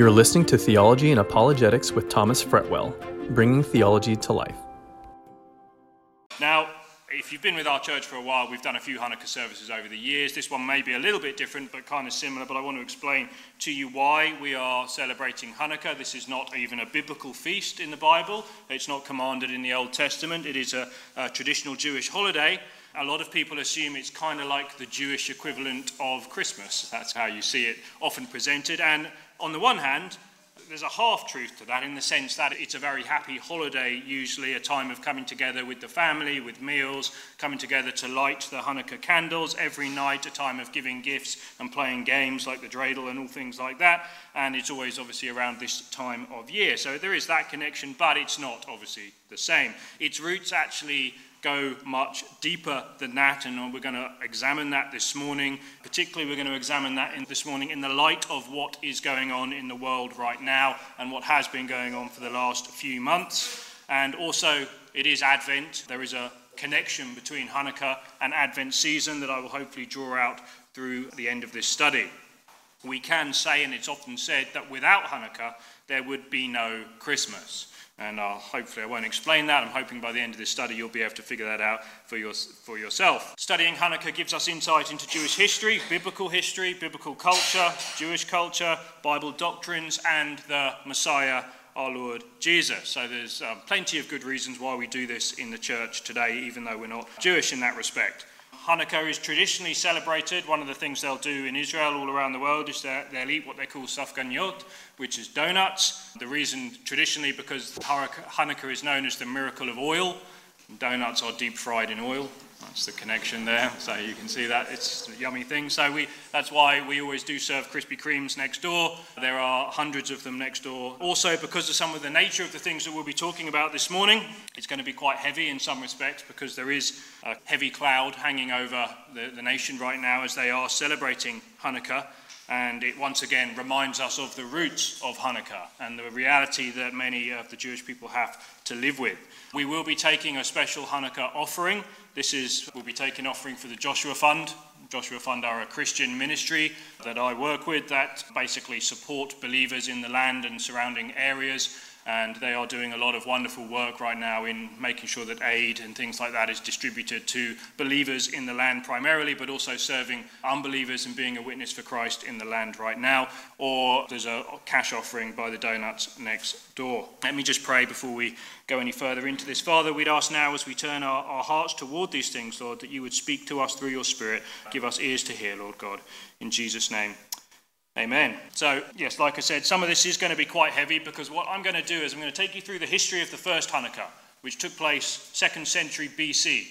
You're listening to Theology and Apologetics with Thomas Fretwell, bringing theology to life. Now, if you've been with our church for a while, we've done a few Hanukkah services over the years. This one may be a little bit different, but kind of similar. But I want to explain to you why we are celebrating Hanukkah. This is not even a biblical feast in the Bible, it's not commanded in the Old Testament. It is a, a traditional Jewish holiday. A lot of people assume it's kind of like the Jewish equivalent of Christmas. That's how you see it often presented. And on the one hand, there's a half truth to that in the sense that it's a very happy holiday, usually a time of coming together with the family, with meals, coming together to light the Hanukkah candles every night, a time of giving gifts and playing games like the dreidel and all things like that. And it's always obviously around this time of year. So there is that connection, but it's not obviously the same. Its roots actually go much deeper than that, and we're going to examine that this morning. Particularly, we're going to examine that in this morning in the light of what is going on in the world right now and what has been going on for the last few months. And also, it is Advent. There is a connection between Hanukkah and Advent season that I will hopefully draw out through the end of this study. We can say, and it's often said, that without Hanukkah, there would be no Christmas. And I'll, hopefully, I won't explain that. I'm hoping by the end of this study you'll be able to figure that out for, your, for yourself. Studying Hanukkah gives us insight into Jewish history, biblical history, biblical culture, Jewish culture, Bible doctrines, and the Messiah, our Lord Jesus. So there's um, plenty of good reasons why we do this in the church today, even though we're not Jewish in that respect. Hanukkah is traditionally celebrated. One of the things they'll do in Israel all around the world is that they'll eat what they call sufganiyot, which is donuts. The reason traditionally because Hanukkah is known as the miracle of oil. Donuts are deep fried in oil. That's the connection there. So you can see that it's a yummy thing. So we, that's why we always do serve Krispy Kremes next door. There are hundreds of them next door. Also, because of some of the nature of the things that we'll be talking about this morning, it's going to be quite heavy in some respects because there is a heavy cloud hanging over the, the nation right now as they are celebrating Hanukkah. And it once again reminds us of the roots of Hanukkah and the reality that many of the Jewish people have to live with. We will be taking a special Hanukkah offering. This is, we'll be taking offering for the Joshua Fund. Joshua Fund are a Christian ministry that I work with that basically support believers in the land and surrounding areas and they are doing a lot of wonderful work right now in making sure that aid and things like that is distributed to believers in the land primarily, but also serving unbelievers and being a witness for Christ in the land right now. Or there's a cash offering by the donuts next door. Let me just pray before we go any further into this. Father, we'd ask now as we turn our, our hearts toward these things, Lord, that you would speak to us through your Spirit. Give us ears to hear, Lord God. In Jesus' name. Amen. So, yes, like I said, some of this is going to be quite heavy because what I'm going to do is I'm going to take you through the history of the first Hanukkah, which took place 2nd century BC.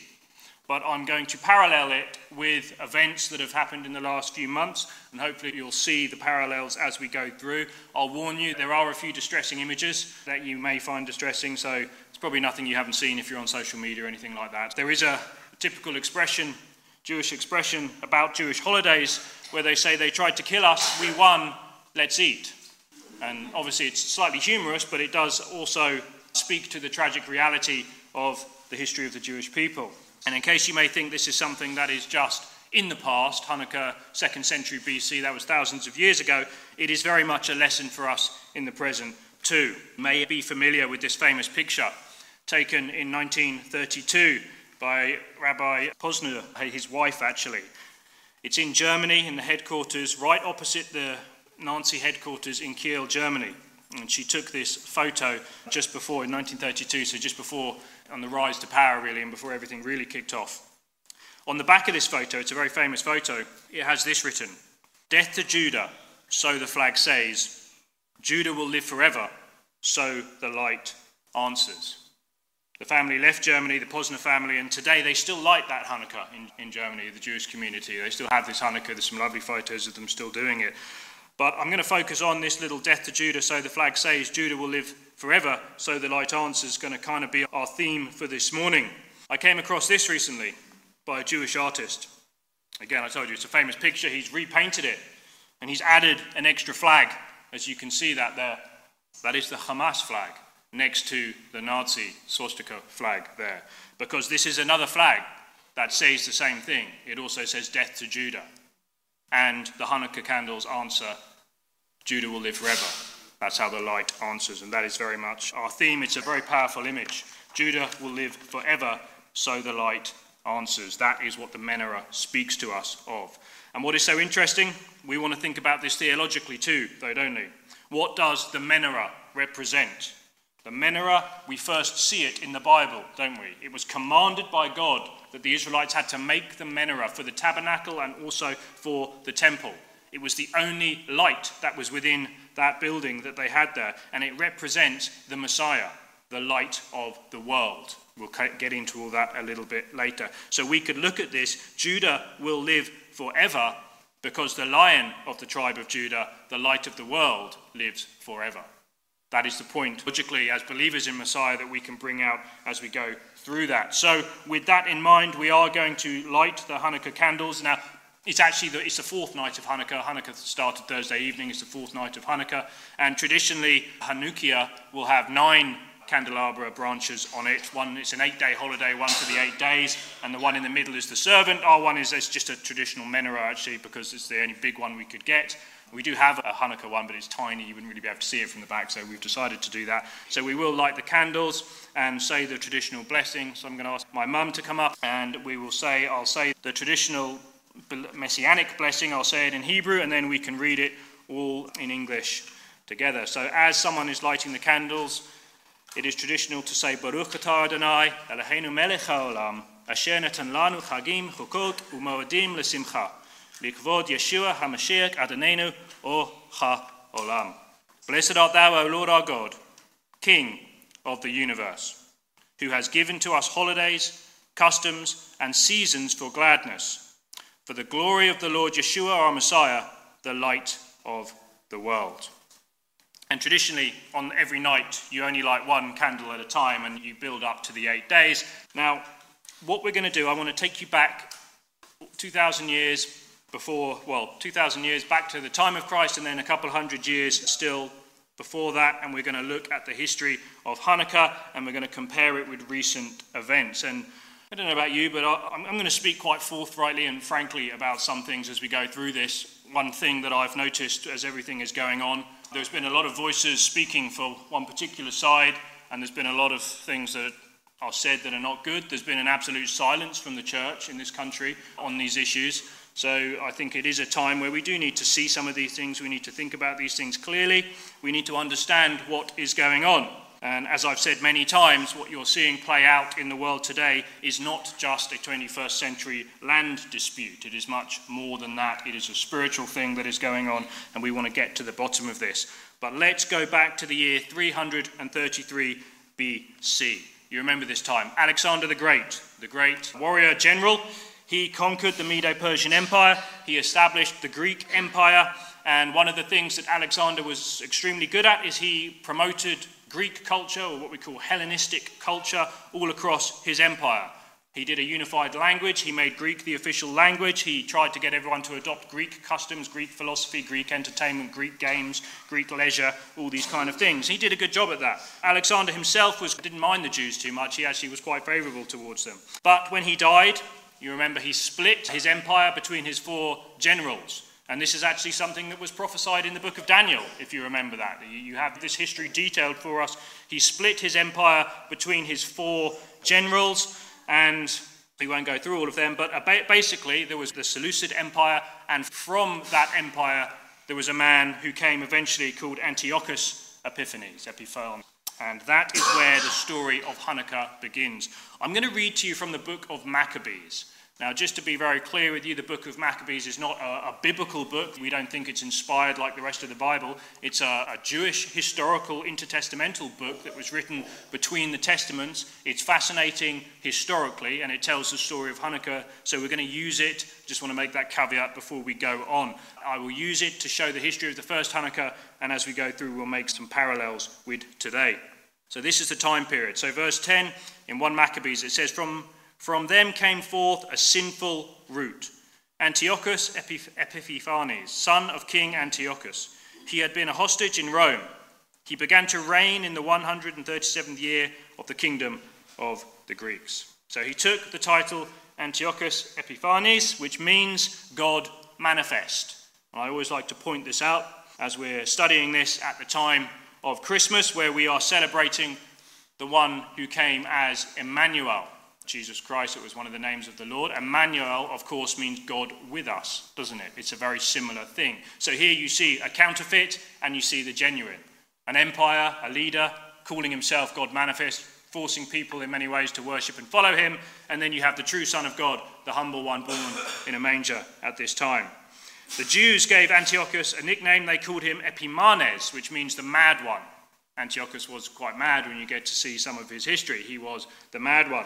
But I'm going to parallel it with events that have happened in the last few months, and hopefully you'll see the parallels as we go through. I'll warn you, there are a few distressing images that you may find distressing, so it's probably nothing you haven't seen if you're on social media or anything like that. There is a typical expression Jewish expression about Jewish holidays where they say they tried to kill us, we won, let's eat. And obviously it's slightly humorous, but it does also speak to the tragic reality of the history of the Jewish people. And in case you may think this is something that is just in the past, Hanukkah, second century BC, that was thousands of years ago, it is very much a lesson for us in the present too. May be familiar with this famous picture taken in 1932 by Rabbi Posner, his wife actually. It's in Germany, in the headquarters, right opposite the Nazi headquarters in Kiel, Germany. And she took this photo just before, in 1932, so just before on the rise to power, really, and before everything really kicked off. On the back of this photo, it's a very famous photo, it has this written Death to Judah, so the flag says. Judah will live forever, so the light answers. The family left Germany, the Posner family, and today they still light that Hanukkah in, in Germany, the Jewish community. They still have this Hanukkah. There's some lovely photos of them still doing it. But I'm going to focus on this little death to Judah. So the flag says Judah will live forever. So the light answer is going to kind of be our theme for this morning. I came across this recently by a Jewish artist. Again, I told you it's a famous picture. He's repainted it and he's added an extra flag, as you can see that there. That is the Hamas flag next to the Nazi swastika flag there. Because this is another flag that says the same thing. It also says death to Judah. And the Hanukkah candles answer Judah will live forever. That's how the light answers, and that is very much our theme. It's a very powerful image. Judah will live forever, so the light answers. That is what the menorah speaks to us of. And what is so interesting, we want to think about this theologically too, though, don't we? What does the menorah represent? The menorah, we first see it in the Bible, don't we? It was commanded by God that the Israelites had to make the menorah for the tabernacle and also for the temple. It was the only light that was within that building that they had there, and it represents the Messiah, the light of the world. We'll get into all that a little bit later. So we could look at this. Judah will live forever because the lion of the tribe of Judah, the light of the world, lives forever. That is the point, logically, as believers in Messiah, that we can bring out as we go through that. So, with that in mind, we are going to light the Hanukkah candles. Now, it's actually the, it's the fourth night of Hanukkah. Hanukkah started Thursday evening. It's the fourth night of Hanukkah, and traditionally, Hanukkah will have nine candelabra branches on it. One it's an eight-day holiday, one for the eight days, and the one in the middle is the servant. Our one is it's just a traditional menorah actually because it's the only big one we could get. We do have a Hanukkah one, but it's tiny. You wouldn't really be able to see it from the back, so we've decided to do that. So we will light the candles and say the traditional blessing. So I'm going to ask my mum to come up, and we will say, I'll say the traditional messianic blessing. I'll say it in Hebrew, and then we can read it all in English together. So as someone is lighting the candles, it is traditional to say Baruch atah Adonai Eloheinu melech haolam asher lanu chagim chukot u'moadim lesimcha likvod Yeshua HaMashiach Adonenu or HaOlam. Blessed art thou, O Lord our God, King of the universe, who has given to us holidays, customs, and seasons for gladness, for the glory of the Lord Yeshua our Messiah, the light of the world. And traditionally, on every night, you only light one candle at a time and you build up to the eight days. Now, what we're going to do, I want to take you back 2,000 years before, well, 2,000 years back to the time of Christ and then a couple hundred years still before that. And we're going to look at the history of Hanukkah and we're going to compare it with recent events. And I don't know about you, but I'm going to speak quite forthrightly and frankly about some things as we go through this. One thing that I've noticed as everything is going on there's been a lot of voices speaking for one particular side, and there's been a lot of things that are said that are not good. There's been an absolute silence from the church in this country on these issues. So I think it is a time where we do need to see some of these things. We need to think about these things clearly. We need to understand what is going on. And as I've said many times, what you're seeing play out in the world today is not just a 21st century land dispute. It is much more than that. It is a spiritual thing that is going on, and we want to get to the bottom of this. But let's go back to the year 333 BC. You remember this time. Alexander the Great, the great warrior general, he conquered the Medo Persian Empire, he established the Greek Empire, and one of the things that Alexander was extremely good at is he promoted Greek culture, or what we call Hellenistic culture, all across his empire. He did a unified language. He made Greek the official language. He tried to get everyone to adopt Greek customs, Greek philosophy, Greek entertainment, Greek games, Greek leisure, all these kind of things. He did a good job at that. Alexander himself was, didn't mind the Jews too much. He actually was quite favorable towards them. But when he died, you remember he split his empire between his four generals. And this is actually something that was prophesied in the book of Daniel, if you remember that. You have this history detailed for us. He split his empire between his four generals, and we won't go through all of them, but uh, basically there was the Seleucid Empire, and from that empire there was a man who came eventually called Antiochus Epiphanes, Epiphanes. And that is where the story of Hanukkah begins. I'm going to read to you from the book of Maccabees. Now, just to be very clear with you, the book of Maccabees is not a, a biblical book. We don't think it's inspired like the rest of the Bible. It's a, a, Jewish historical intertestamental book that was written between the Testaments. It's fascinating historically, and it tells the story of Hanukkah. So we're going to use it. Just want to make that caveat before we go on. I will use it to show the history of the first Hanukkah, and as we go through, we'll make some parallels with today. So this is the time period. So verse 10 in 1 Maccabees, it says, From from them came forth a sinful root. Antiochus Epiphanes, son of King Antiochus. He had been a hostage in Rome. He began to reign in the 137th year of the kingdom of the Greeks. So he took the title Antiochus Epiphanes, which means God manifest. I always like to point this out. as we're studying this at the time of Christmas, where we are celebrating the one who came as Emmanuel. Jesus Christ, it was one of the names of the Lord. Emmanuel, of course, means God with us, doesn't it? It's a very similar thing. So here you see a counterfeit and you see the genuine. An empire, a leader, calling himself God manifest, forcing people in many ways to worship and follow him. And then you have the true Son of God, the humble one born in a manger at this time. The Jews gave Antiochus a nickname. They called him Epimanes, which means the mad one. Antiochus was quite mad when you get to see some of his history. He was the mad one.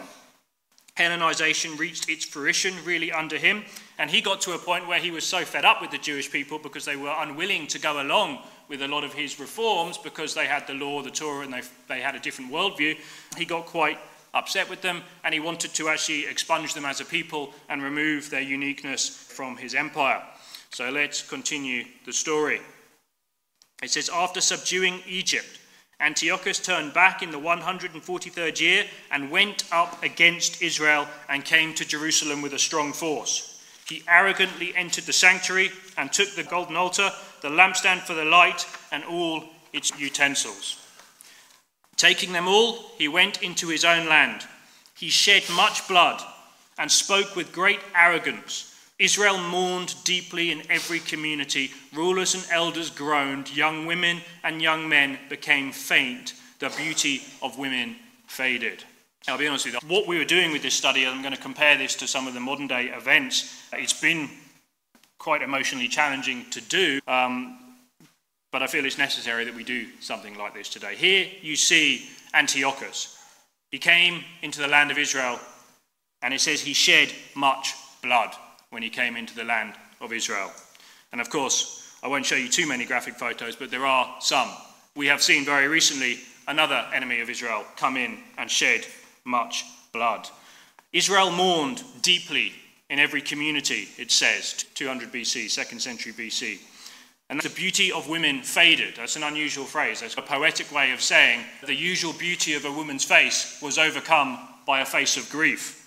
Hellenization reached its fruition really under him, and he got to a point where he was so fed up with the Jewish people because they were unwilling to go along with a lot of his reforms because they had the law, the Torah, and they, they had a different worldview. He got quite upset with them, and he wanted to actually expunge them as a people and remove their uniqueness from his empire. So let's continue the story. It says, After subduing Egypt, Antiochus turned back in the 143rd year and went up against Israel and came to Jerusalem with a strong force. He arrogantly entered the sanctuary and took the golden altar, the lampstand for the light, and all its utensils. Taking them all, he went into his own land. He shed much blood and spoke with great arrogance Israel mourned deeply in every community. Rulers and elders groaned. Young women and young men became faint. The beauty of women faded. I'll be honest with you, what we were doing with this study, I'm going to compare this to some of the modern day events. It's been quite emotionally challenging to do, um, but I feel it's necessary that we do something like this today. Here you see Antiochus. He came into the land of Israel, and it says he shed much blood when he came into the land of Israel. And of course, I won't show you too many graphic photos, but there are some. We have seen very recently another enemy of Israel come in and shed much blood. Israel mourned deeply in every community, it says, 200 BC, 2nd century BC. And the beauty of women faded. That's an unusual phrase. That's a poetic way of saying the usual beauty of a woman's face was overcome by a face of grief.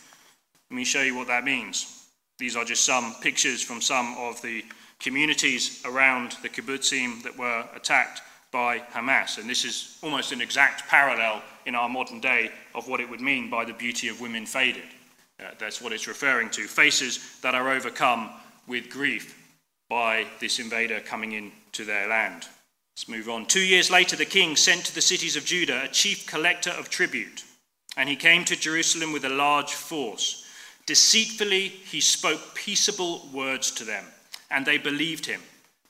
Let me show you what that means. These are just some pictures from some of the communities around the kibbutzim that were attacked by Hamas. And this is almost an exact parallel in our modern day of what it would mean by the beauty of women faded. Uh, that's what it's referring to. Faces that are overcome with grief by this invader coming into their land. Let's move on. Two years later, the king sent to the cities of Judah a chief collector of tribute, and he came to Jerusalem with a large force. Deceitfully, he spoke peaceable words to them, and they believed him.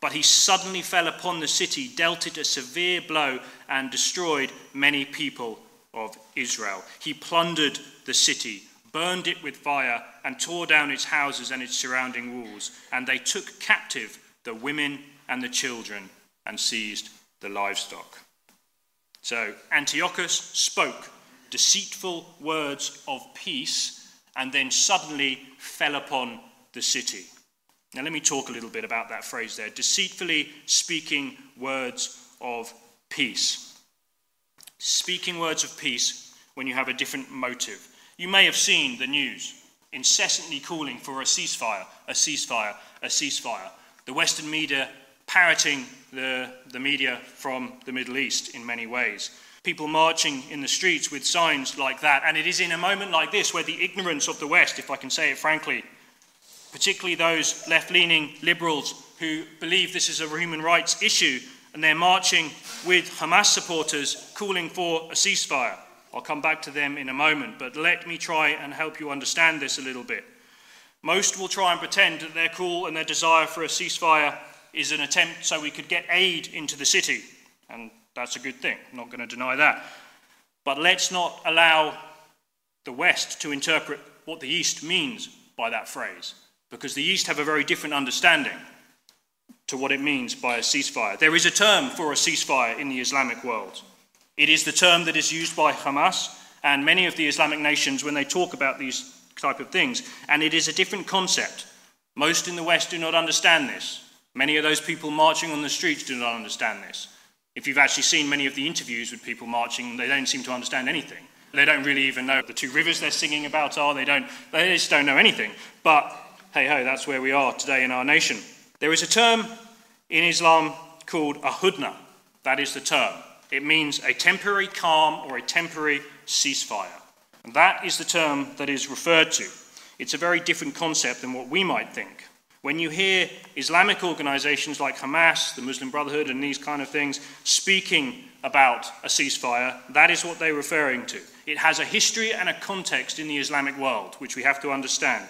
But he suddenly fell upon the city, dealt it a severe blow, and destroyed many people of Israel. He plundered the city, burned it with fire, and tore down its houses and its surrounding walls. And they took captive the women and the children and seized the livestock. So Antiochus spoke deceitful words of peace and then suddenly fell upon the city. Now, let me talk a little bit about that phrase there deceitfully speaking words of peace. Speaking words of peace when you have a different motive. You may have seen the news incessantly calling for a ceasefire, a ceasefire, a ceasefire. The Western media parroting the, the media from the Middle East in many ways people marching in the streets with signs like that. And it is in a moment like this where the ignorance of the West, if I can say it frankly, particularly those left leaning liberals who believe this is a human rights issue, and they're marching with Hamas supporters calling for a ceasefire. I'll come back to them in a moment, but let me try and help you understand this a little bit. Most will try and pretend that their call and their desire for a ceasefire is an attempt so we could get aid into the city. And that's a good thing. I'm not going to deny that. But let's not allow the West to interpret what the East means by that phrase, because the East have a very different understanding to what it means by a ceasefire. There is a term for a ceasefire in the Islamic world. It is the term that is used by Hamas and many of the Islamic nations when they talk about these type of things, and it is a different concept. Most in the West do not understand this. Many of those people marching on the streets do not understand this. If you've actually seen many of the interviews with people marching, they don't seem to understand anything. They don't really even know the two rivers they're singing about are. They, don't, they just don't know anything. But hey ho, that's where we are today in our nation. There is a term in Islam called a hudna. That is the term. It means a temporary calm or a temporary ceasefire. And that is the term that is referred to. It's a very different concept than what we might think. When you hear Islamic organizations like Hamas, the Muslim Brotherhood, and these kind of things speaking about a ceasefire, that is what they're referring to. It has a history and a context in the Islamic world, which we have to understand.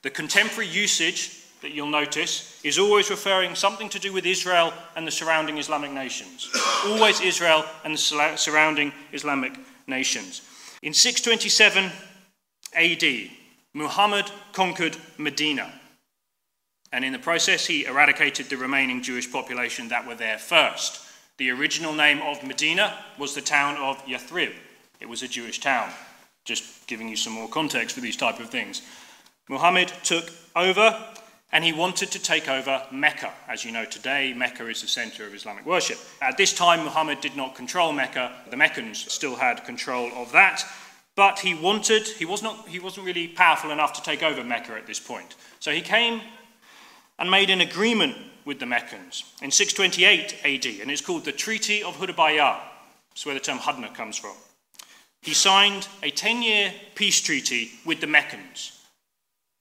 The contemporary usage that you'll notice is always referring something to do with Israel and the surrounding Islamic nations. always Israel and the surrounding Islamic nations. In 627 AD, Muhammad conquered Medina. And in the process, he eradicated the remaining Jewish population that were there first. The original name of Medina was the town of Yathrib. It was a Jewish town. Just giving you some more context for these type of things. Muhammad took over and he wanted to take over Mecca. As you know, today Mecca is the center of Islamic worship. At this time, Muhammad did not control Mecca. The Meccans still had control of that. But he wanted, he, was not, he wasn't really powerful enough to take over Mecca at this point. So he came and made an agreement with the Meccans in 628 AD, and it's called the Treaty of Hudaybiyah. That's where the term Hudna comes from. He signed a 10 year peace treaty with the Meccans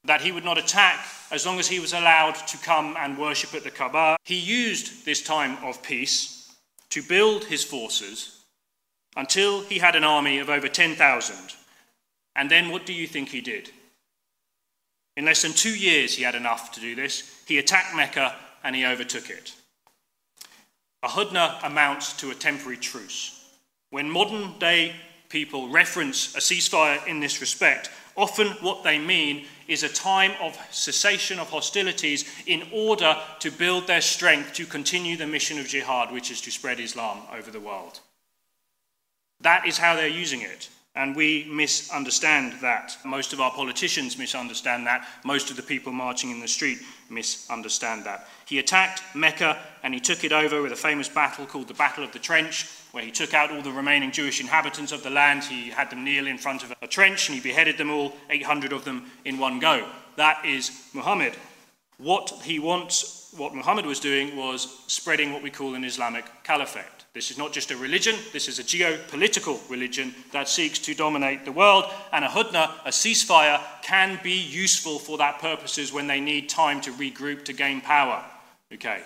that he would not attack as long as he was allowed to come and worship at the Kaaba. He used this time of peace to build his forces until he had an army of over 10,000. And then what do you think he did? In less than two years, he had enough to do this. He attacked Mecca and he overtook it. A hudna amounts to a temporary truce. When modern day people reference a ceasefire in this respect, often what they mean is a time of cessation of hostilities in order to build their strength to continue the mission of jihad, which is to spread Islam over the world. That is how they're using it. And we misunderstand that. Most of our politicians misunderstand that. Most of the people marching in the street misunderstand that. He attacked Mecca and he took it over with a famous battle called the Battle of the Trench, where he took out all the remaining Jewish inhabitants of the land. He had them kneel in front of a trench and he beheaded them all, 800 of them in one go. That is Muhammad. What he wants, what Muhammad was doing, was spreading what we call an Islamic caliphate. This is not just a religion, this is a geopolitical religion that seeks to dominate the world. And a hudna, a ceasefire, can be useful for that purposes when they need time to regroup to gain power. Okay.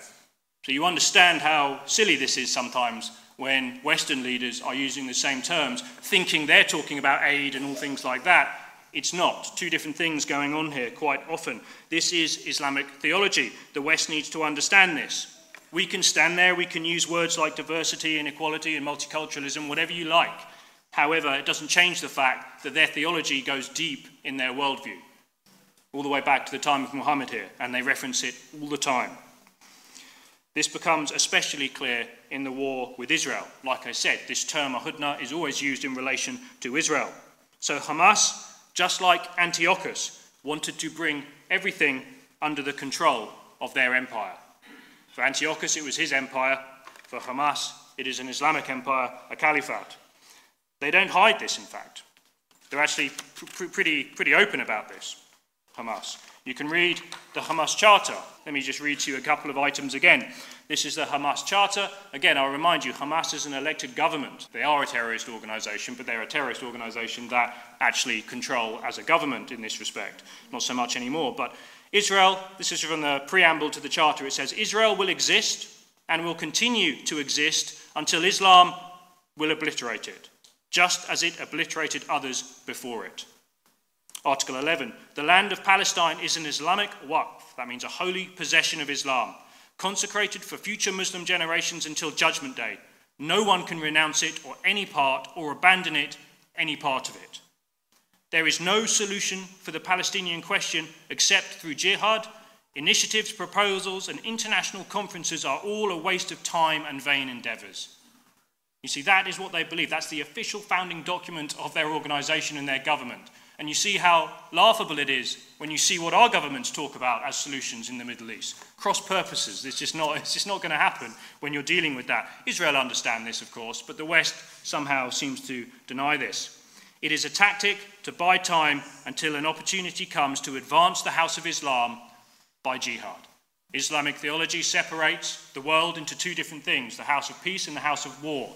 So you understand how silly this is sometimes when Western leaders are using the same terms, thinking they're talking about aid and all things like that. It's not. Two different things going on here quite often. This is Islamic theology. The West needs to understand this. We can stand there, we can use words like diversity and equality and multiculturalism, whatever you like. However, it doesn't change the fact that their theology goes deep in their worldview, all the way back to the time of Muhammad here, and they reference it all the time. This becomes especially clear in the war with Israel. Like I said, this term ahudna is always used in relation to Israel. So Hamas, just like Antiochus, wanted to bring everything under the control of their empire. For Antiochus, it was his empire. For Hamas, it is an Islamic empire, a caliphate. They don't hide this, in fact. They're actually pr- pretty, pretty open about this, Hamas. You can read the Hamas Charter. Let me just read to you a couple of items again. This is the Hamas Charter. Again, I'll remind you, Hamas is an elected government. They are a terrorist organization, but they're a terrorist organization that actually control as a government in this respect. Not so much anymore, but Israel, this is from the preamble to the Charter, it says Israel will exist and will continue to exist until Islam will obliterate it, just as it obliterated others before it. Article 11 The land of Palestine is an Islamic waqf, that means a holy possession of Islam, consecrated for future Muslim generations until Judgment Day. No one can renounce it or any part or abandon it, any part of it. There is no solution for the Palestinian question except through jihad. Initiatives, proposals, and international conferences are all a waste of time and vain endeavours. You see, that is what they believe. That's the official founding document of their organisation and their government. And you see how laughable it is when you see what our governments talk about as solutions in the Middle East. Cross purposes. It's just not, it's just not going to happen when you're dealing with that. Israel understand this, of course, but the West somehow seems to deny this. It is a tactic to buy time until an opportunity comes to advance the House of Islam by jihad. Islamic theology separates the world into two different things the house of peace and the house of war.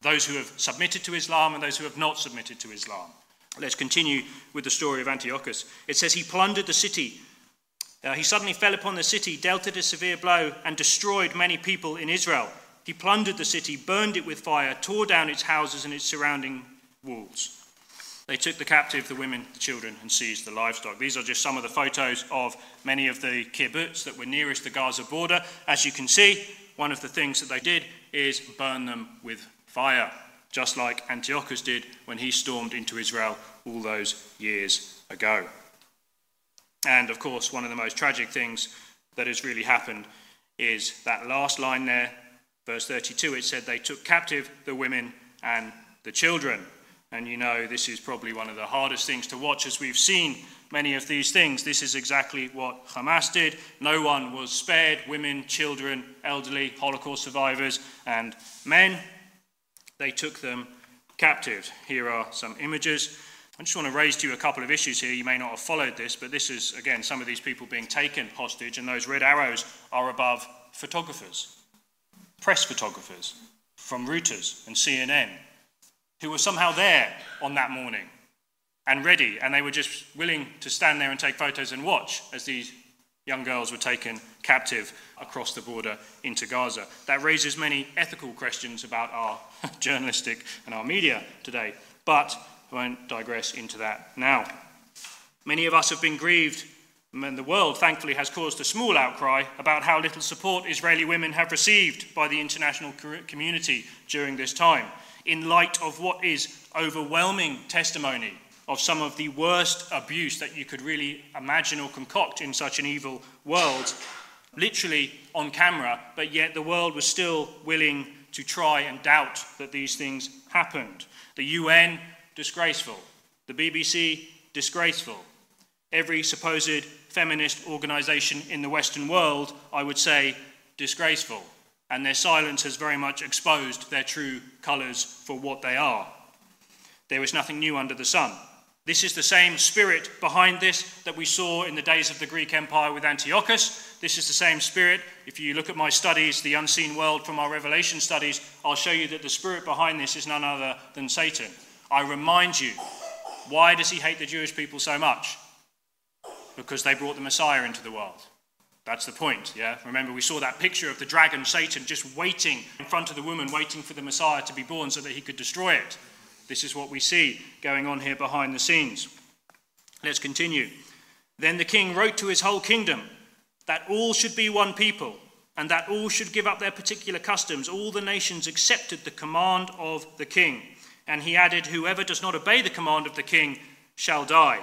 Those who have submitted to Islam and those who have not submitted to Islam. Let's continue with the story of Antiochus. It says he plundered the city. Uh, he suddenly fell upon the city, dealt it a severe blow, and destroyed many people in Israel. He plundered the city, burned it with fire, tore down its houses and its surrounding walls. They took the captive, the women, the children, and seized the livestock. These are just some of the photos of many of the kibbutz that were nearest the Gaza border. As you can see, one of the things that they did is burn them with fire, just like Antiochus did when he stormed into Israel all those years ago. And of course, one of the most tragic things that has really happened is that last line there, verse 32. It said, They took captive the women and the children. And you know, this is probably one of the hardest things to watch as we've seen many of these things. This is exactly what Hamas did. No one was spared women, children, elderly, Holocaust survivors, and men. They took them captive. Here are some images. I just want to raise to you a couple of issues here. You may not have followed this, but this is, again, some of these people being taken hostage, and those red arrows are above photographers, press photographers from Reuters and CNN who were somehow there on that morning and ready, and they were just willing to stand there and take photos and watch as these young girls were taken captive across the border into Gaza. That raises many ethical questions about our journalistic and our media today, but I won't digress into that now. Many of us have been grieved, and the world thankfully has caused a small outcry about how little support Israeli women have received by the international community during this time in light of what is overwhelming testimony of some of the worst abuse that you could really imagine or concoct in such an evil world, literally on camera, but yet the world was still willing to try and doubt that these things happened. The UN, disgraceful. The BBC, disgraceful. Every supposed feminist organization in the Western world, I would say, disgraceful and their silence has very much exposed their true colours for what they are. There is nothing new under the sun. This is the same spirit behind this that we saw in the days of the Greek Empire with Antiochus. This is the same spirit. If you look at my studies, The Unseen World from our Revelation studies, I'll show you that the spirit behind this is none other than Satan. I remind you, why does he hate the Jewish people so much? Because they brought the Messiah into the world. That's the point, yeah? Remember, we saw that picture of the dragon, Satan, just waiting in front of the woman, waiting for the Messiah to be born so that he could destroy it. This is what we see going on here behind the scenes. Let's continue. Then the king wrote to his whole kingdom that all should be one people and that all should give up their particular customs. All the nations accepted the command of the king. And he added, Whoever does not obey the command of the king shall die.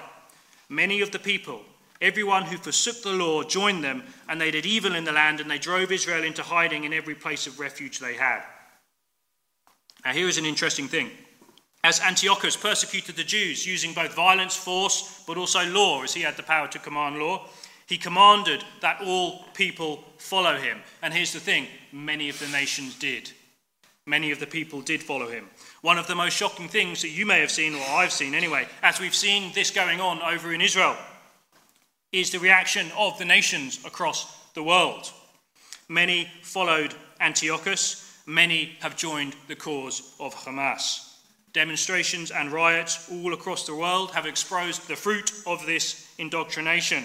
Many of the people Everyone who forsook the law joined them, and they did evil in the land, and they drove Israel into hiding in every place of refuge they had. Now, here is an interesting thing. As Antiochus persecuted the Jews using both violence, force, but also law, as he had the power to command law, he commanded that all people follow him. And here's the thing many of the nations did. Many of the people did follow him. One of the most shocking things that you may have seen, or I've seen anyway, as we've seen this going on over in Israel is the reaction of the nations across the world. Many followed Antiochus, many have joined the cause of Hamas. Demonstrations and riots all across the world have exposed the fruit of this indoctrination.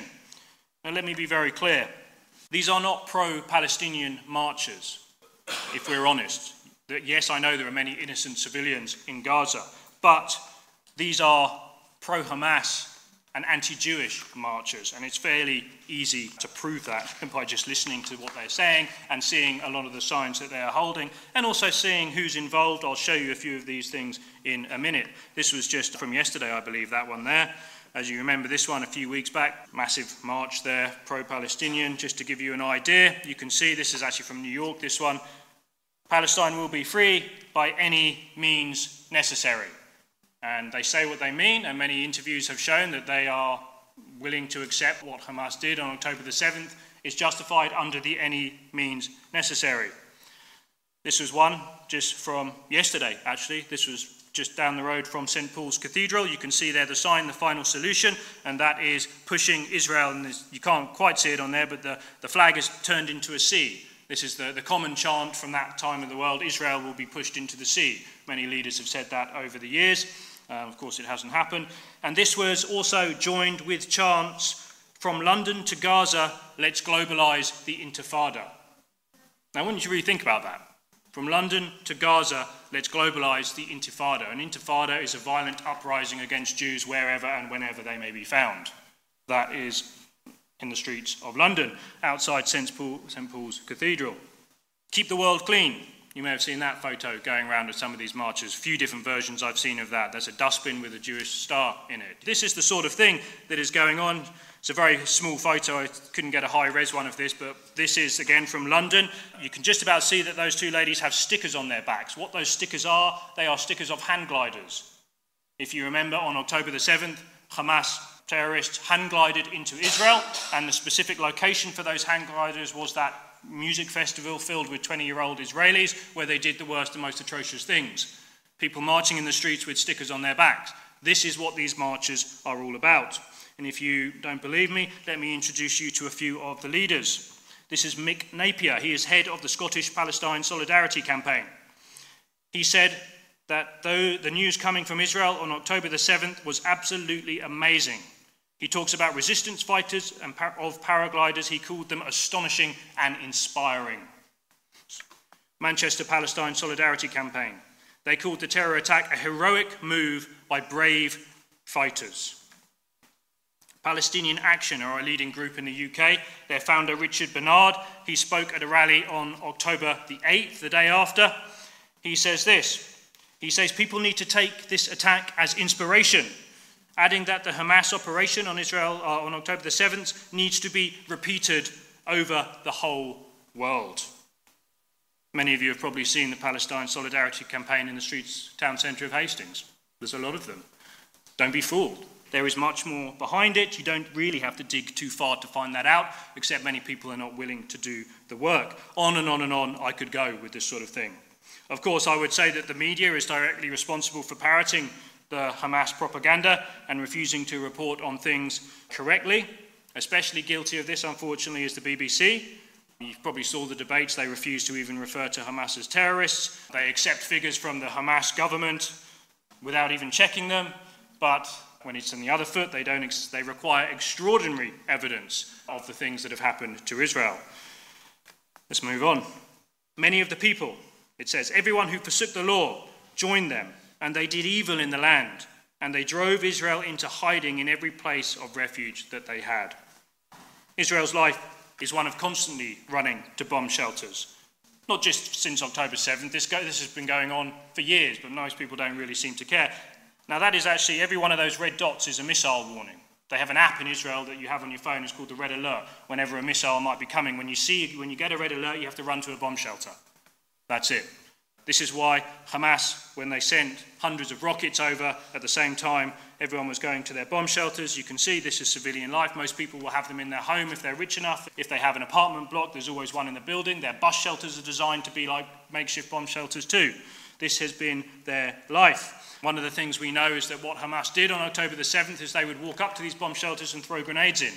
Now, let me be very clear these are not pro Palestinian marchers, if we're honest. Yes, I know there are many innocent civilians in Gaza, but these are pro Hamas and anti Jewish marchers. And it's fairly easy to prove that by just listening to what they're saying and seeing a lot of the signs that they are holding, and also seeing who's involved. I'll show you a few of these things in a minute. This was just from yesterday, I believe, that one there. As you remember, this one a few weeks back, massive march there, pro Palestinian. Just to give you an idea, you can see this is actually from New York, this one. Palestine will be free by any means necessary. And they say what they mean, and many interviews have shown that they are willing to accept what Hamas did on October the 7th is justified under the any means necessary. This was one just from yesterday, actually. This was just down the road from St. Paul's Cathedral. You can see there the sign, the final solution, and that is pushing Israel. And you can't quite see it on there, but the, the flag is turned into a sea. This is the, the common chant from that time of the world Israel will be pushed into the sea. Many leaders have said that over the years. Uh, of course, it hasn't happened. And this was also joined with chants from London to Gaza, let's globalize the Intifada. Now, wouldn't you really think about that? From London to Gaza, let's globalize the Intifada. An Intifada is a violent uprising against Jews wherever and whenever they may be found. That is in the streets of London, outside St. Paul's Cathedral. Keep the world clean. You may have seen that photo going around at some of these marches. A few different versions I've seen of that. There's a dustbin with a Jewish star in it. This is the sort of thing that is going on. It's a very small photo. I couldn't get a high res one of this, but this is again from London. You can just about see that those two ladies have stickers on their backs. What those stickers are, they are stickers of hand gliders. If you remember, on October the 7th, Hamas terrorists hand glided into Israel, and the specific location for those hand gliders was that music festival filled with 20 year old Israelis where they did the worst and most atrocious things. People marching in the streets with stickers on their backs. This is what these marches are all about. And if you don't believe me, let me introduce you to a few of the leaders. This is Mick Napier. He is head of the Scottish Palestine Solidarity Campaign. He said that though the news coming from Israel on October the 7th was absolutely amazing, he talks about resistance fighters and of paragliders. He called them astonishing and inspiring. Manchester Palestine Solidarity Campaign. They called the terror attack a heroic move by brave fighters. Palestinian Action are a leading group in the UK. Their founder, Richard Barnard, he spoke at a rally on October the 8th, the day after. He says this He says, People need to take this attack as inspiration, adding that the Hamas operation on Israel uh, on October the 7th needs to be repeated over the whole world. Many of you have probably seen the Palestine Solidarity campaign in the streets, town centre of Hastings. There's a lot of them. Don't be fooled. There is much more behind it. You don't really have to dig too far to find that out, except many people are not willing to do the work. On and on and on I could go with this sort of thing. Of course, I would say that the media is directly responsible for parroting the Hamas propaganda and refusing to report on things correctly. Especially guilty of this, unfortunately, is the BBC. You probably saw the debates. They refuse to even refer to Hamas as terrorists. They accept figures from the Hamas government without even checking them. But when it's on the other foot, they, don't ex- they require extraordinary evidence of the things that have happened to Israel. Let's move on. Many of the people, it says, everyone who forsook the law joined them, and they did evil in the land, and they drove Israel into hiding in every place of refuge that they had. Israel's life is one of constantly running to bomb shelters. Not just since October 7th, this, go, this has been going on for years, but most people don't really seem to care. Now, that is actually, every one of those red dots is a missile warning. They have an app in Israel that you have on your phone. It's called the Red Alert. Whenever a missile might be coming, when you see, when you get a red alert, you have to run to a bomb shelter. That's it. This is why Hamas, when they sent hundreds of rockets over at the same time, everyone was going to their bomb shelters. You can see this is civilian life. Most people will have them in their home if they're rich enough. If they have an apartment block, there's always one in the building. Their bus shelters are designed to be like makeshift bomb shelters too. This has been their life. One of the things we know is that what Hamas did on October the 7th is they would walk up to these bomb shelters and throw grenades in.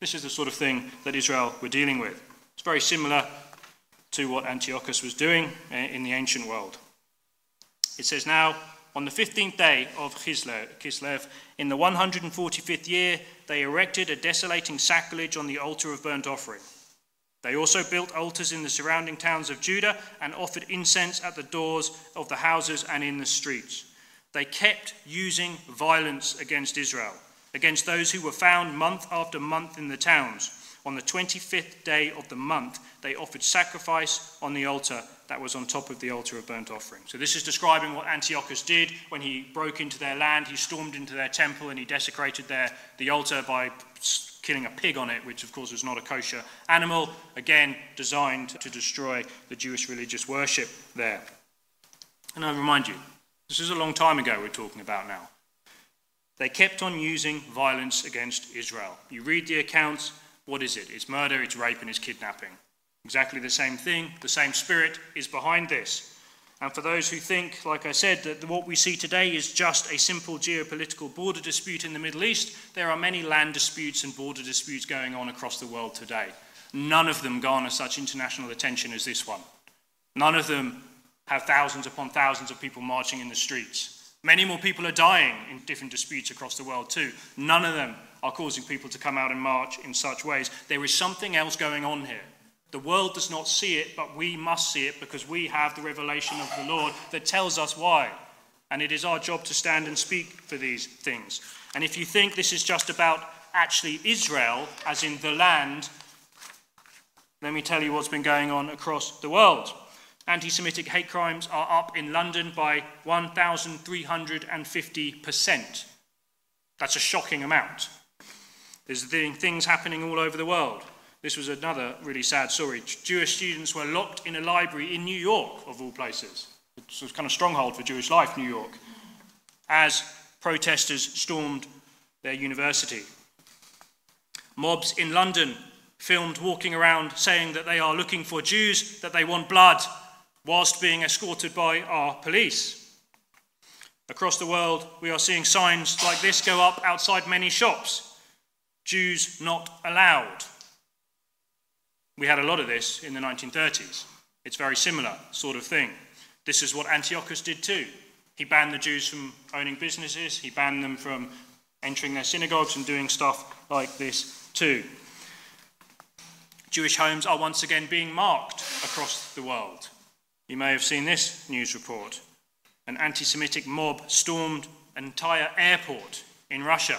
This is the sort of thing that Israel were dealing with. It's very similar to what Antiochus was doing eh, in the ancient world. It says now, on the 15th day of Kislev, in the 145th year, they erected a desolating sacrilege on the altar of burnt offering. They also built altars in the surrounding towns of Judah and offered incense at the doors of the houses and in the streets. They kept using violence against Israel, against those who were found month after month in the towns. On the 25th day of the month, they offered sacrifice on the altar that was on top of the altar of burnt offering. So, this is describing what Antiochus did when he broke into their land. He stormed into their temple and he desecrated their, the altar by killing a pig on it, which of course was not a kosher animal, again designed to destroy the Jewish religious worship there. And I remind you, this is a long time ago we're talking about now. They kept on using violence against Israel. You read the accounts, what is it? It's murder, it's rape, and it's kidnapping. Exactly the same thing, the same spirit is behind this. And for those who think, like I said, that what we see today is just a simple geopolitical border dispute in the Middle East, there are many land disputes and border disputes going on across the world today. None of them garner such international attention as this one. None of them have thousands upon thousands of people marching in the streets. Many more people are dying in different disputes across the world, too. None of them are causing people to come out and march in such ways. There is something else going on here. The world does not see it, but we must see it because we have the revelation of the Lord that tells us why. And it is our job to stand and speak for these things. And if you think this is just about actually Israel, as in the land, let me tell you what's been going on across the world. Anti Semitic hate crimes are up in London by 1,350%. That's a shocking amount. There's things happening all over the world. This was another really sad story. Jewish students were locked in a library in New York, of all places. It's was kind of a stronghold for Jewish life, New York, as protesters stormed their university. Mobs in London filmed walking around saying that they are looking for Jews, that they want blood, whilst being escorted by our police. Across the world, we are seeing signs like this go up outside many shops Jews not allowed. We had a lot of this in the 1930s. It's very similar sort of thing. This is what Antiochus did too. He banned the Jews from owning businesses, he banned them from entering their synagogues and doing stuff like this too. Jewish homes are once again being marked across the world. You may have seen this news report. An anti Semitic mob stormed an entire airport in Russia,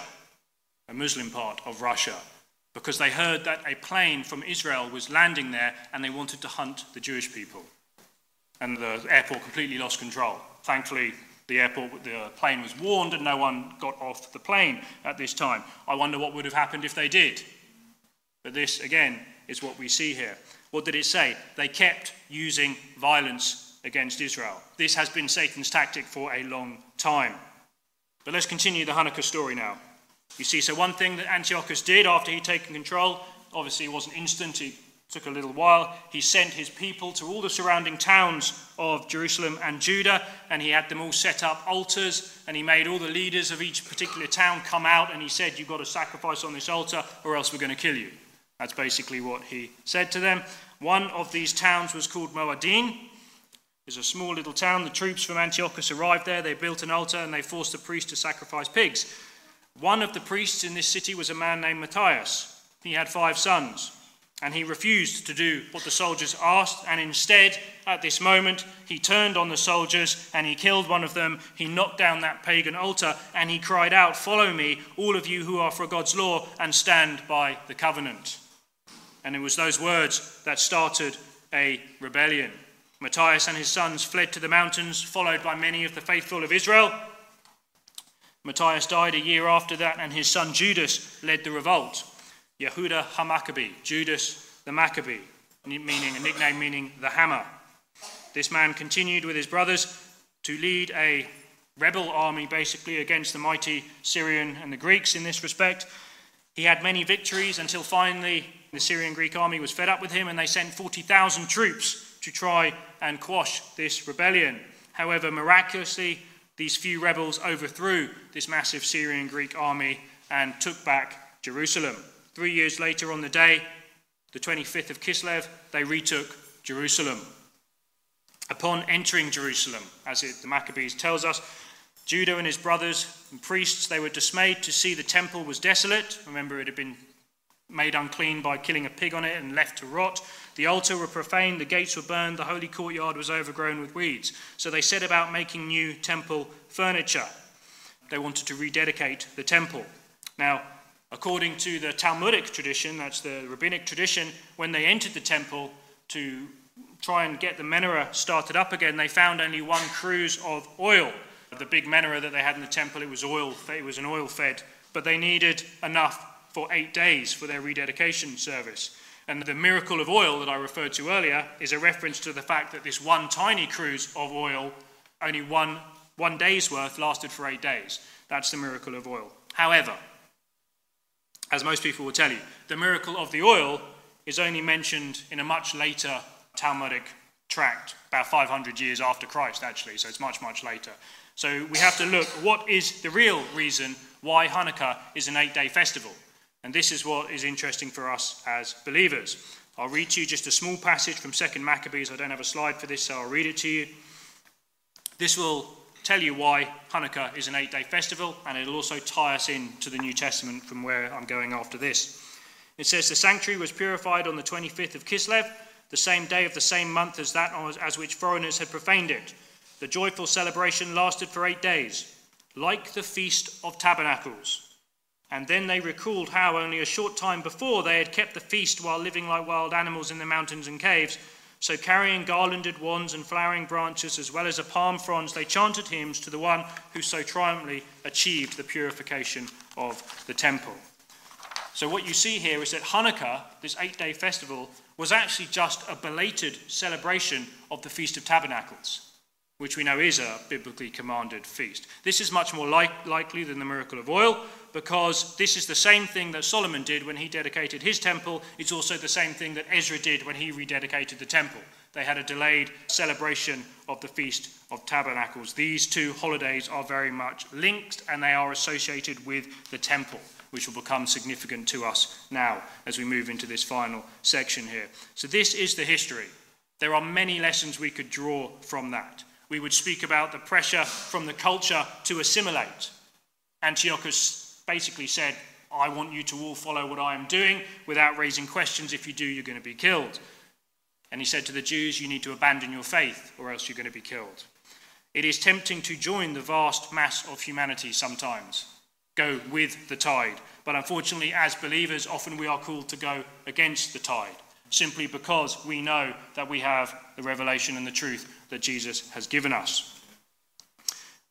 a Muslim part of Russia, because they heard that a plane from Israel was landing there and they wanted to hunt the Jewish people. And the airport completely lost control. Thankfully, the airport, the plane was warned and no one got off the plane at this time. I wonder what would have happened if they did. But this, again, is what we see here. What did it say? They kept using violence against Israel. This has been Satan's tactic for a long time. But let's continue the Hanukkah story now. You see, so one thing that Antiochus did after he'd taken control, obviously it wasn't instant, it took a little while. He sent his people to all the surrounding towns of Jerusalem and Judah, and he had them all set up altars, and he made all the leaders of each particular town come out, and he said, You've got to sacrifice on this altar, or else we're going to kill you. That's basically what he said to them. One of these towns was called Moadin. It's a small little town. The troops from Antiochus arrived there. They built an altar and they forced the priest to sacrifice pigs. One of the priests in this city was a man named Matthias. He had five sons, and he refused to do what the soldiers asked, and instead, at this moment, he turned on the soldiers and he killed one of them. He knocked down that pagan altar and he cried out, Follow me, all of you who are for God's law, and stand by the covenant. And it was those words that started a rebellion. Matthias and his sons fled to the mountains, followed by many of the faithful of Israel. Matthias died a year after that, and his son Judas led the revolt. Yehuda HaMaccabee, Judas the Maccabee, meaning a nickname meaning the hammer. This man continued with his brothers to lead a rebel army basically against the mighty Syrian and the Greeks in this respect. He had many victories until finally the Syrian Greek army was fed up with him and they sent 40,000 troops to try and quash this rebellion. However, miraculously, these few rebels overthrew this massive Syrian Greek army and took back Jerusalem. Three years later, on the day, the 25th of Kislev, they retook Jerusalem. Upon entering Jerusalem, as it, the Maccabees tells us, Judah and his brothers and priests, they were dismayed to see the temple was desolate. Remember, it had been made unclean by killing a pig on it and left to rot. The altar were profaned, the gates were burned, the holy courtyard was overgrown with weeds. So they set about making new temple furniture. They wanted to rededicate the temple. Now, according to the Talmudic tradition, that's the rabbinic tradition, when they entered the temple to try and get the menorah started up again, they found only one cruse of oil. The big menorah that they had in the temple, it was oil, it was an oil fed, but they needed enough for eight days for their rededication service. And the miracle of oil that I referred to earlier is a reference to the fact that this one tiny cruse of oil, only one, one day's worth, lasted for eight days. That's the miracle of oil. However, as most people will tell you, the miracle of the oil is only mentioned in a much later Talmudic tract, about 500 years after Christ, actually, so it's much, much later. So we have to look what is the real reason why Hanukkah is an eight day festival. And this is what is interesting for us as believers. I'll read to you just a small passage from 2nd Maccabees. I don't have a slide for this, so I'll read it to you. This will tell you why Hanukkah is an eight day festival, and it'll also tie us in to the New Testament from where I'm going after this. It says, The sanctuary was purified on the 25th of Kislev, the same day of the same month as that as which foreigners had profaned it. The joyful celebration lasted for eight days, like the Feast of Tabernacles. And then they recalled how only a short time before they had kept the feast while living like wild animals in the mountains and caves. So, carrying garlanded wands and flowering branches, as well as a palm fronds, they chanted hymns to the one who so triumphantly achieved the purification of the temple. So, what you see here is that Hanukkah, this eight day festival, was actually just a belated celebration of the Feast of Tabernacles which we know is a biblically commanded feast. This is much more like, likely than the miracle of oil because this is the same thing that Solomon did when he dedicated his temple. It's also the same thing that Ezra did when he rededicated the temple. They had a delayed celebration of the Feast of Tabernacles. These two holidays are very much linked and they are associated with the temple, which will become significant to us now as we move into this final section here. So, this is the history. There are many lessons we could draw from that. We would speak about the pressure from the culture to assimilate. Antiochus basically said, I want you to all follow what I am doing without raising questions. If you do, you're going to be killed. And he said to the Jews, You need to abandon your faith, or else you're going to be killed. It is tempting to join the vast mass of humanity sometimes, go with the tide. But unfortunately, as believers, often we are called to go against the tide simply because we know that we have the revelation and the truth that Jesus has given us.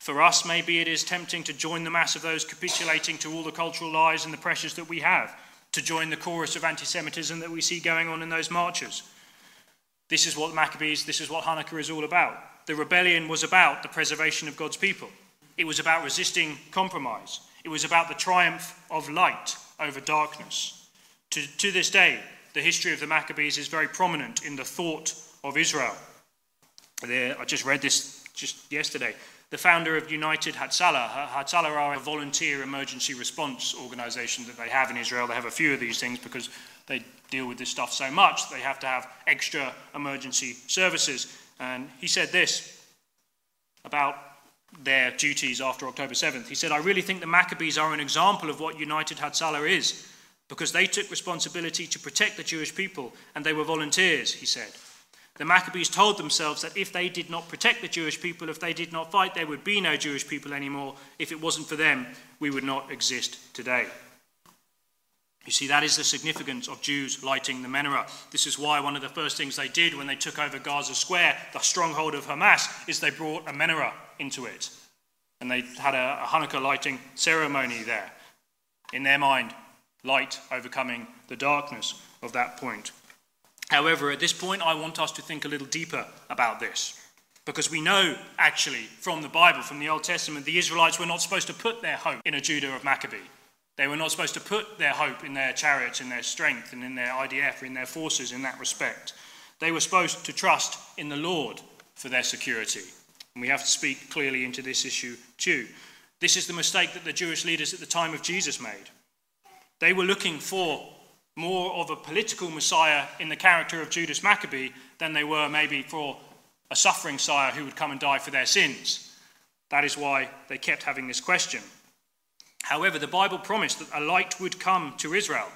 For us, maybe it is tempting to join the mass of those capitulating to all the cultural lies and the pressures that we have, to join the chorus of anti Semitism that we see going on in those marches. This is what Maccabees, this is what Hanukkah is all about. The rebellion was about the preservation of God's people, it was about resisting compromise, it was about the triumph of light over darkness. To, to this day, the history of the Maccabees is very prominent in the thought of Israel. There, I just read this just yesterday. The founder of United Hatzalah, Hatzalah are a volunteer emergency response organization that they have in Israel. They have a few of these things because they deal with this stuff so much, they have to have extra emergency services. And he said this about their duties after October 7th. He said, I really think the Maccabees are an example of what United Hatzalah is because they took responsibility to protect the Jewish people and they were volunteers, he said. The Maccabees told themselves that if they did not protect the Jewish people, if they did not fight, there would be no Jewish people anymore. If it wasn't for them, we would not exist today. You see, that is the significance of Jews lighting the menorah. This is why one of the first things they did when they took over Gaza Square, the stronghold of Hamas, is they brought a menorah into it. And they had a Hanukkah lighting ceremony there. In their mind, light overcoming the darkness of that point. However, at this point, I want us to think a little deeper about this. Because we know, actually, from the Bible, from the Old Testament, the Israelites were not supposed to put their hope in a Judah of Maccabee. They were not supposed to put their hope in their chariots, in their strength, and in their IDF, in their forces in that respect. They were supposed to trust in the Lord for their security. And we have to speak clearly into this issue too. This is the mistake that the Jewish leaders at the time of Jesus made. They were looking for more of a political Messiah in the character of Judas Maccabee than they were maybe for a suffering sire who would come and die for their sins. That is why they kept having this question. However, the Bible promised that a light would come to Israel.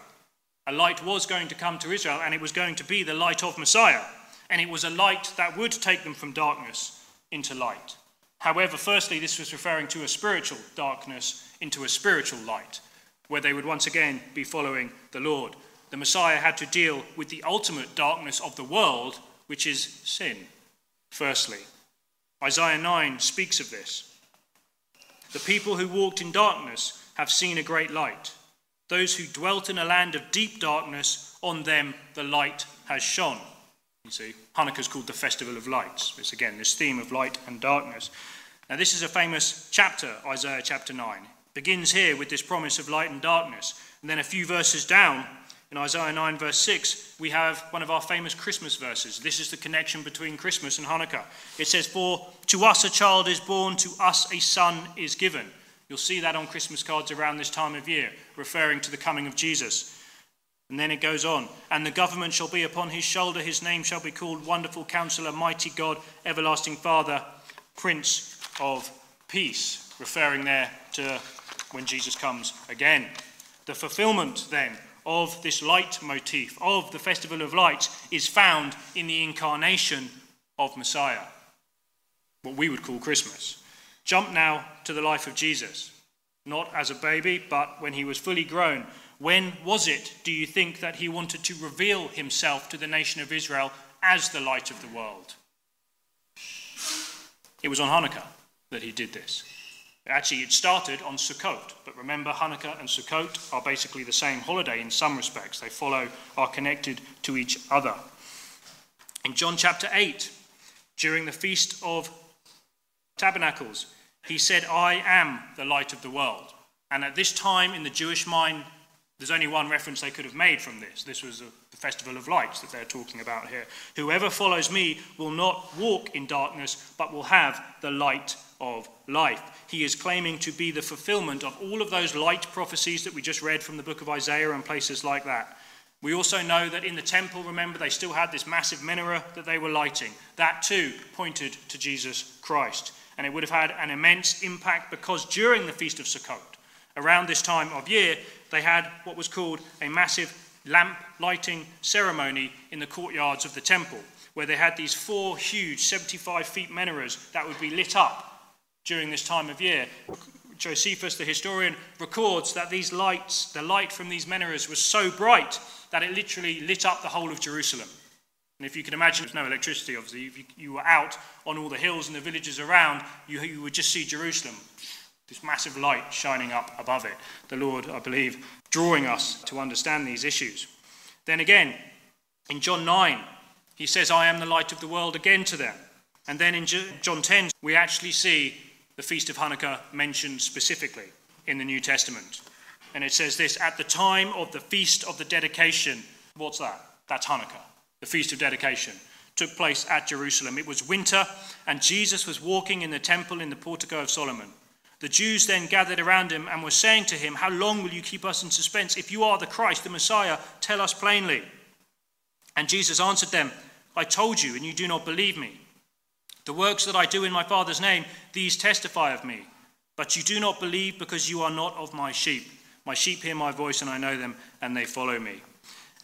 A light was going to come to Israel, and it was going to be the light of Messiah. And it was a light that would take them from darkness into light. However, firstly, this was referring to a spiritual darkness into a spiritual light where they would once again be following the Lord. The Messiah had to deal with the ultimate darkness of the world, which is sin, firstly. Isaiah 9 speaks of this. The people who walked in darkness have seen a great light. Those who dwelt in a land of deep darkness, on them the light has shone. You see, Hanukkah is called the Festival of Lights. It's again this theme of light and darkness. Now, this is a famous chapter, Isaiah chapter 9 It begins here with this promise of light and darkness. And then a few verses down, In Isaiah 9, verse 6, we have one of our famous Christmas verses. This is the connection between Christmas and Hanukkah. It says, For to us a child is born, to us a son is given. You'll see that on Christmas cards around this time of year, referring to the coming of Jesus. And then it goes on, and the government shall be upon his shoulder, his name shall be called Wonderful Counselor, Mighty God, Everlasting Father, Prince of Peace, referring there to when Jesus comes again. The fulfillment then of this light motif, of the Festival of Lights, is found in the incarnation of Messiah, what we would call Christmas. Jump now to the life of Jesus, not as a baby, but when he was fully grown. When was it, do you think, that he wanted to reveal himself to the nation of Israel as the light of the world? It was on Hanukkah that he did this. Actually, it started on Sukkot, but remember, Hanukkah and Sukkot are basically the same holiday in some respects. They follow, are connected to each other. In John chapter 8, during the Feast of Tabernacles, he said, I am the light of the world. And at this time, in the Jewish mind, there's only one reference they could have made from this. This was the Festival of Lights that they're talking about here. Whoever follows me will not walk in darkness, but will have the light of life. He is claiming to be the fulfillment of all of those light prophecies that we just read from the book of Isaiah and places like that. We also know that in the temple, remember, they still had this massive menorah that they were lighting. That too pointed to Jesus Christ. And it would have had an immense impact because during the Feast of Sukkot, around this time of year, they had what was called a massive lamp lighting ceremony in the courtyards of the temple, where they had these four huge 75 feet menorahs that would be lit up during this time of year. Josephus, the historian, records that these lights, the light from these menorahs, was so bright that it literally lit up the whole of Jerusalem. And if you can imagine, there's no electricity, obviously. If you, you were out on all the hills and the villages around, you, you would just see Jerusalem, this massive light shining up above it. The Lord, I believe, drawing us to understand these issues. Then again, in John 9, he says, I am the light of the world again to them. And then in John 10, we actually see the Feast of Hanukkah mentioned specifically in the New Testament. And it says this At the time of the Feast of the Dedication, what's that? That's Hanukkah, the Feast of Dedication. Took place at Jerusalem. It was winter, and Jesus was walking in the temple in the portico of Solomon. The Jews then gathered around him and were saying to him, How long will you keep us in suspense? If you are the Christ, the Messiah, tell us plainly. And Jesus answered them, I told you, and you do not believe me. The works that I do in my Father's name, these testify of me. But you do not believe because you are not of my sheep. My sheep hear my voice, and I know them, and they follow me.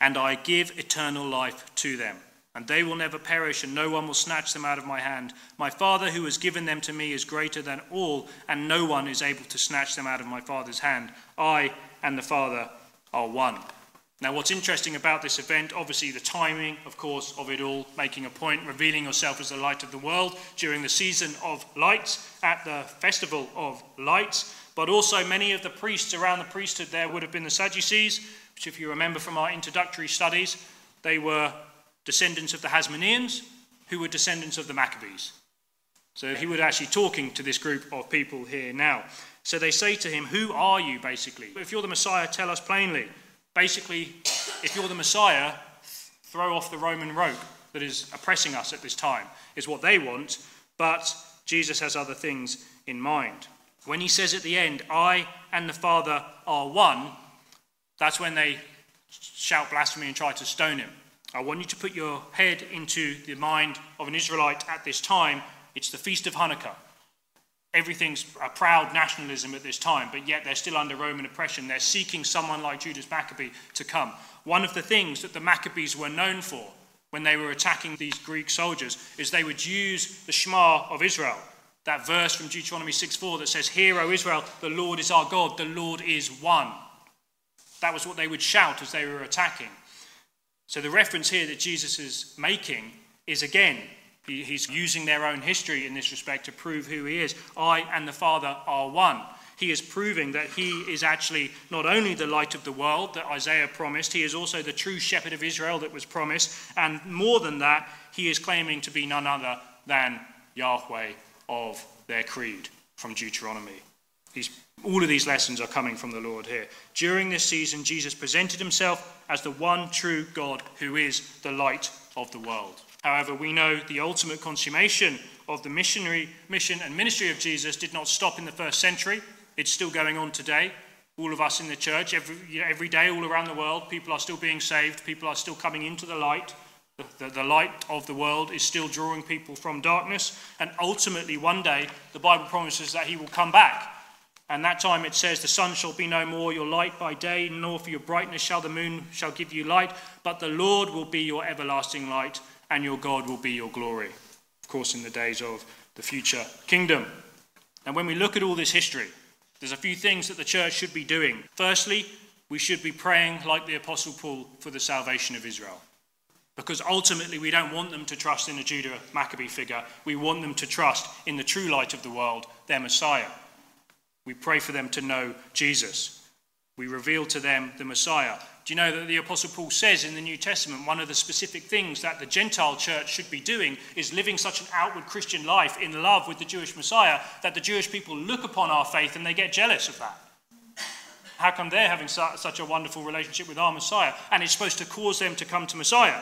And I give eternal life to them. And they will never perish, and no one will snatch them out of my hand. My Father, who has given them to me, is greater than all, and no one is able to snatch them out of my Father's hand. I and the Father are one. Now, what's interesting about this event, obviously, the timing, of course, of it all, making a point, revealing yourself as the light of the world during the season of lights at the festival of lights, but also many of the priests around the priesthood there would have been the Sadducees, which, if you remember from our introductory studies, they were descendants of the Hasmoneans, who were descendants of the Maccabees. So he was actually talking to this group of people here now. So they say to him, Who are you, basically? If you're the Messiah, tell us plainly. Basically, if you're the Messiah, throw off the Roman rope that is oppressing us at this time, is what they want, but Jesus has other things in mind. When he says at the end, I and the Father are one, that's when they shout blasphemy and try to stone him. I want you to put your head into the mind of an Israelite at this time. It's the Feast of Hanukkah everything's a proud nationalism at this time, but yet they're still under Roman oppression. They're seeking someone like Judas Maccabee to come. One of the things that the Maccabees were known for when they were attacking these Greek soldiers is they would use the Shema of Israel, that verse from Deuteronomy 6:4 that says, Hear, O Israel, the Lord is our God, the Lord is one. That was what they would shout as they were attacking. So the reference here that Jesus is making is again He's using their own history in this respect to prove who he is. I and the Father are one. He is proving that he is actually not only the light of the world that Isaiah promised, he is also the true shepherd of Israel that was promised. And more than that, he is claiming to be none other than Yahweh of their creed from Deuteronomy. These, all of these lessons are coming from the Lord here. During this season, Jesus presented himself as the one true God who is the light of the world. However, we know the ultimate consummation of the missionary mission and ministry of Jesus did not stop in the first century. It's still going on today. All of us in the church, every, every day, all around the world, people are still being saved. People are still coming into the light. The, the, the light of the world is still drawing people from darkness. And ultimately, one day, the Bible promises that He will come back. And that time it says, The sun shall be no more your light by day, nor for your brightness shall the moon shall give you light, but the Lord will be your everlasting light, and your God will be your glory. Of course, in the days of the future kingdom. And when we look at all this history, there's a few things that the church should be doing. Firstly, we should be praying like the Apostle Paul for the salvation of Israel. Because ultimately, we don't want them to trust in a Judah Maccabee figure. We want them to trust in the true light of the world, their Messiah. We pray for them to know Jesus. We reveal to them the Messiah. Do you know that the Apostle Paul says in the New Testament one of the specific things that the Gentile church should be doing is living such an outward Christian life in love with the Jewish Messiah that the Jewish people look upon our faith and they get jealous of that? How come they're having such a wonderful relationship with our Messiah? And it's supposed to cause them to come to Messiah.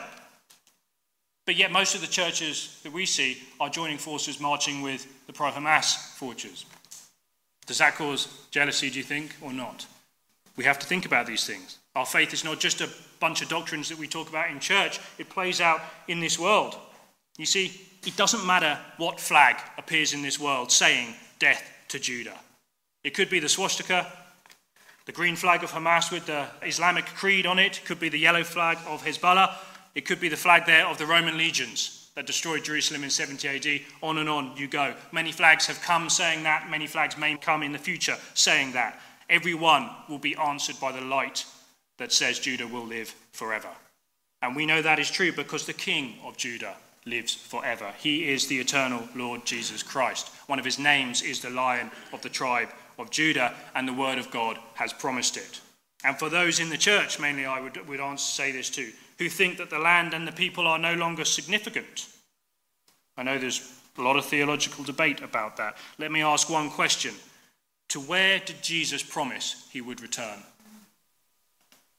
But yet, most of the churches that we see are joining forces marching with the pro Hamas forces. Does that cause jealousy, do you think, or not? We have to think about these things. Our faith is not just a bunch of doctrines that we talk about in church, it plays out in this world. You see, it doesn't matter what flag appears in this world saying death to Judah. It could be the swastika, the green flag of Hamas with the Islamic creed on it, it could be the yellow flag of Hezbollah, it could be the flag there of the Roman legions that destroyed Jerusalem in 70 AD. On and on you go. Many flags have come saying that, many flags may come in the future saying that. Every one will be answered by the light that says Judah will live forever. And we know that is true because the King of Judah lives forever. He is the eternal Lord Jesus Christ. One of his names is the Lion of the tribe of Judah, and the Word of God has promised it. And for those in the church, mainly I would, would answer, say this too, who think that the land and the people are no longer significant. I know there's a lot of theological debate about that. Let me ask one question To where did Jesus promise he would return?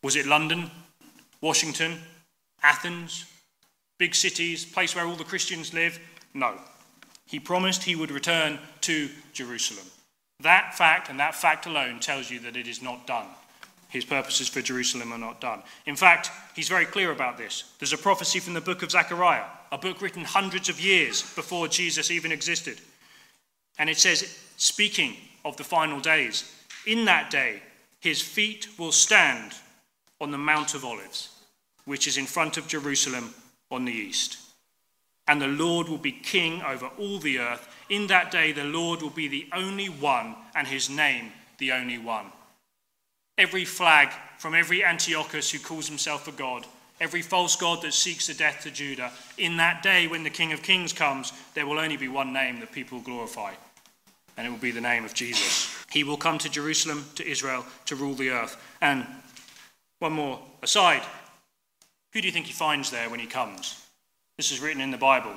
Was it London, Washington, Athens, big cities, place where all the Christians live? No. He promised he would return to Jerusalem. That fact and that fact alone tells you that it is not done. His purposes for Jerusalem are not done. In fact, he's very clear about this. There's a prophecy from the book of Zechariah, a book written hundreds of years before Jesus even existed. And it says, speaking of the final days, in that day, his feet will stand on the Mount of Olives, which is in front of Jerusalem on the east. And the Lord will be king over all the earth. In that day, the Lord will be the only one, and his name the only one. Every flag from every Antiochus who calls himself a god, every false god that seeks the death to Judah, in that day when the King of Kings comes, there will only be one name that people glorify, and it will be the name of Jesus. He will come to Jerusalem, to Israel, to rule the earth. And one more aside who do you think he finds there when he comes? This is written in the Bible.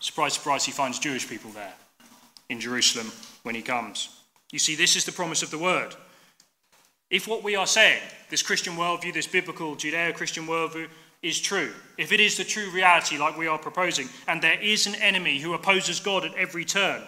Surprise, surprise, he finds Jewish people there in Jerusalem when he comes. You see, this is the promise of the word. If what we are saying, this Christian worldview, this biblical Judeo Christian worldview, is true, if it is the true reality like we are proposing, and there is an enemy who opposes God at every turn,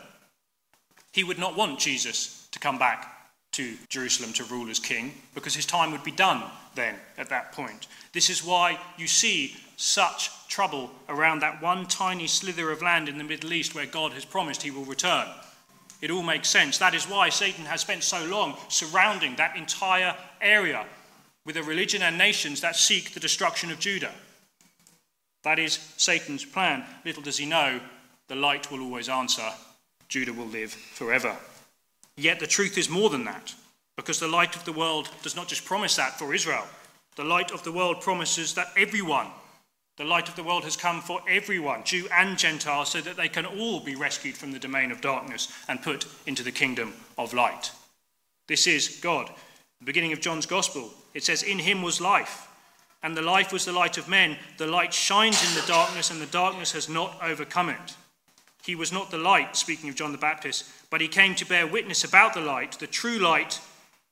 he would not want Jesus to come back to Jerusalem to rule as king because his time would be done then at that point. This is why you see such trouble around that one tiny slither of land in the Middle East where God has promised he will return. It all makes sense. That is why Satan has spent so long surrounding that entire area with a religion and nations that seek the destruction of Judah. That is Satan's plan. Little does he know, the light will always answer. Judah will live forever. Yet the truth is more than that, because the light of the world does not just promise that for Israel. The light of the world promises that everyone the light of the world has come for everyone, Jew and Gentile, so that they can all be rescued from the domain of darkness and put into the kingdom of light. This is God. The beginning of John's Gospel, it says, In him was life, and the life was the light of men. The light shines in the darkness, and the darkness has not overcome it. He was not the light, speaking of John the Baptist, but he came to bear witness about the light, the true light,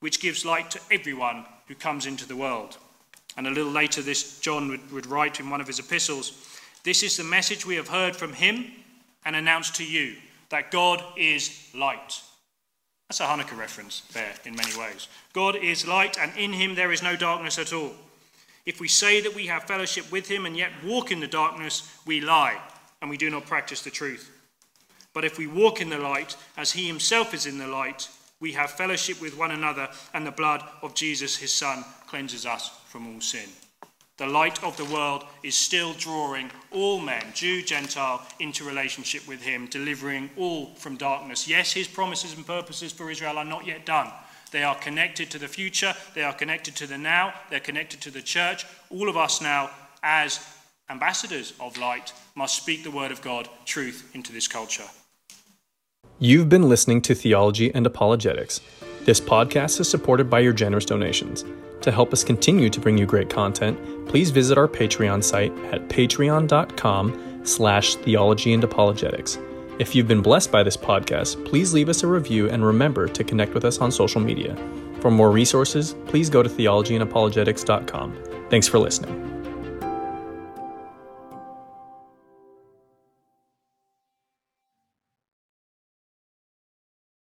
which gives light to everyone who comes into the world. And a little later, this John would, would write in one of his epistles This is the message we have heard from him and announced to you that God is light. That's a Hanukkah reference there in many ways. God is light, and in him there is no darkness at all. If we say that we have fellowship with him and yet walk in the darkness, we lie, and we do not practice the truth. But if we walk in the light, as he himself is in the light, we have fellowship with one another, and the blood of Jesus, his Son, cleanses us from all sin. The light of the world is still drawing all men, Jew, Gentile, into relationship with him, delivering all from darkness. Yes, his promises and purposes for Israel are not yet done. They are connected to the future, they are connected to the now, they're connected to the church. All of us now, as ambassadors of light, must speak the word of God, truth, into this culture. You've been listening to Theology and Apologetics. This podcast is supported by your generous donations. To help us continue to bring you great content, please visit our Patreon site at patreon.com slash theology and apologetics. If you've been blessed by this podcast, please leave us a review and remember to connect with us on social media. For more resources, please go to theologyandapologetics.com. Thanks for listening.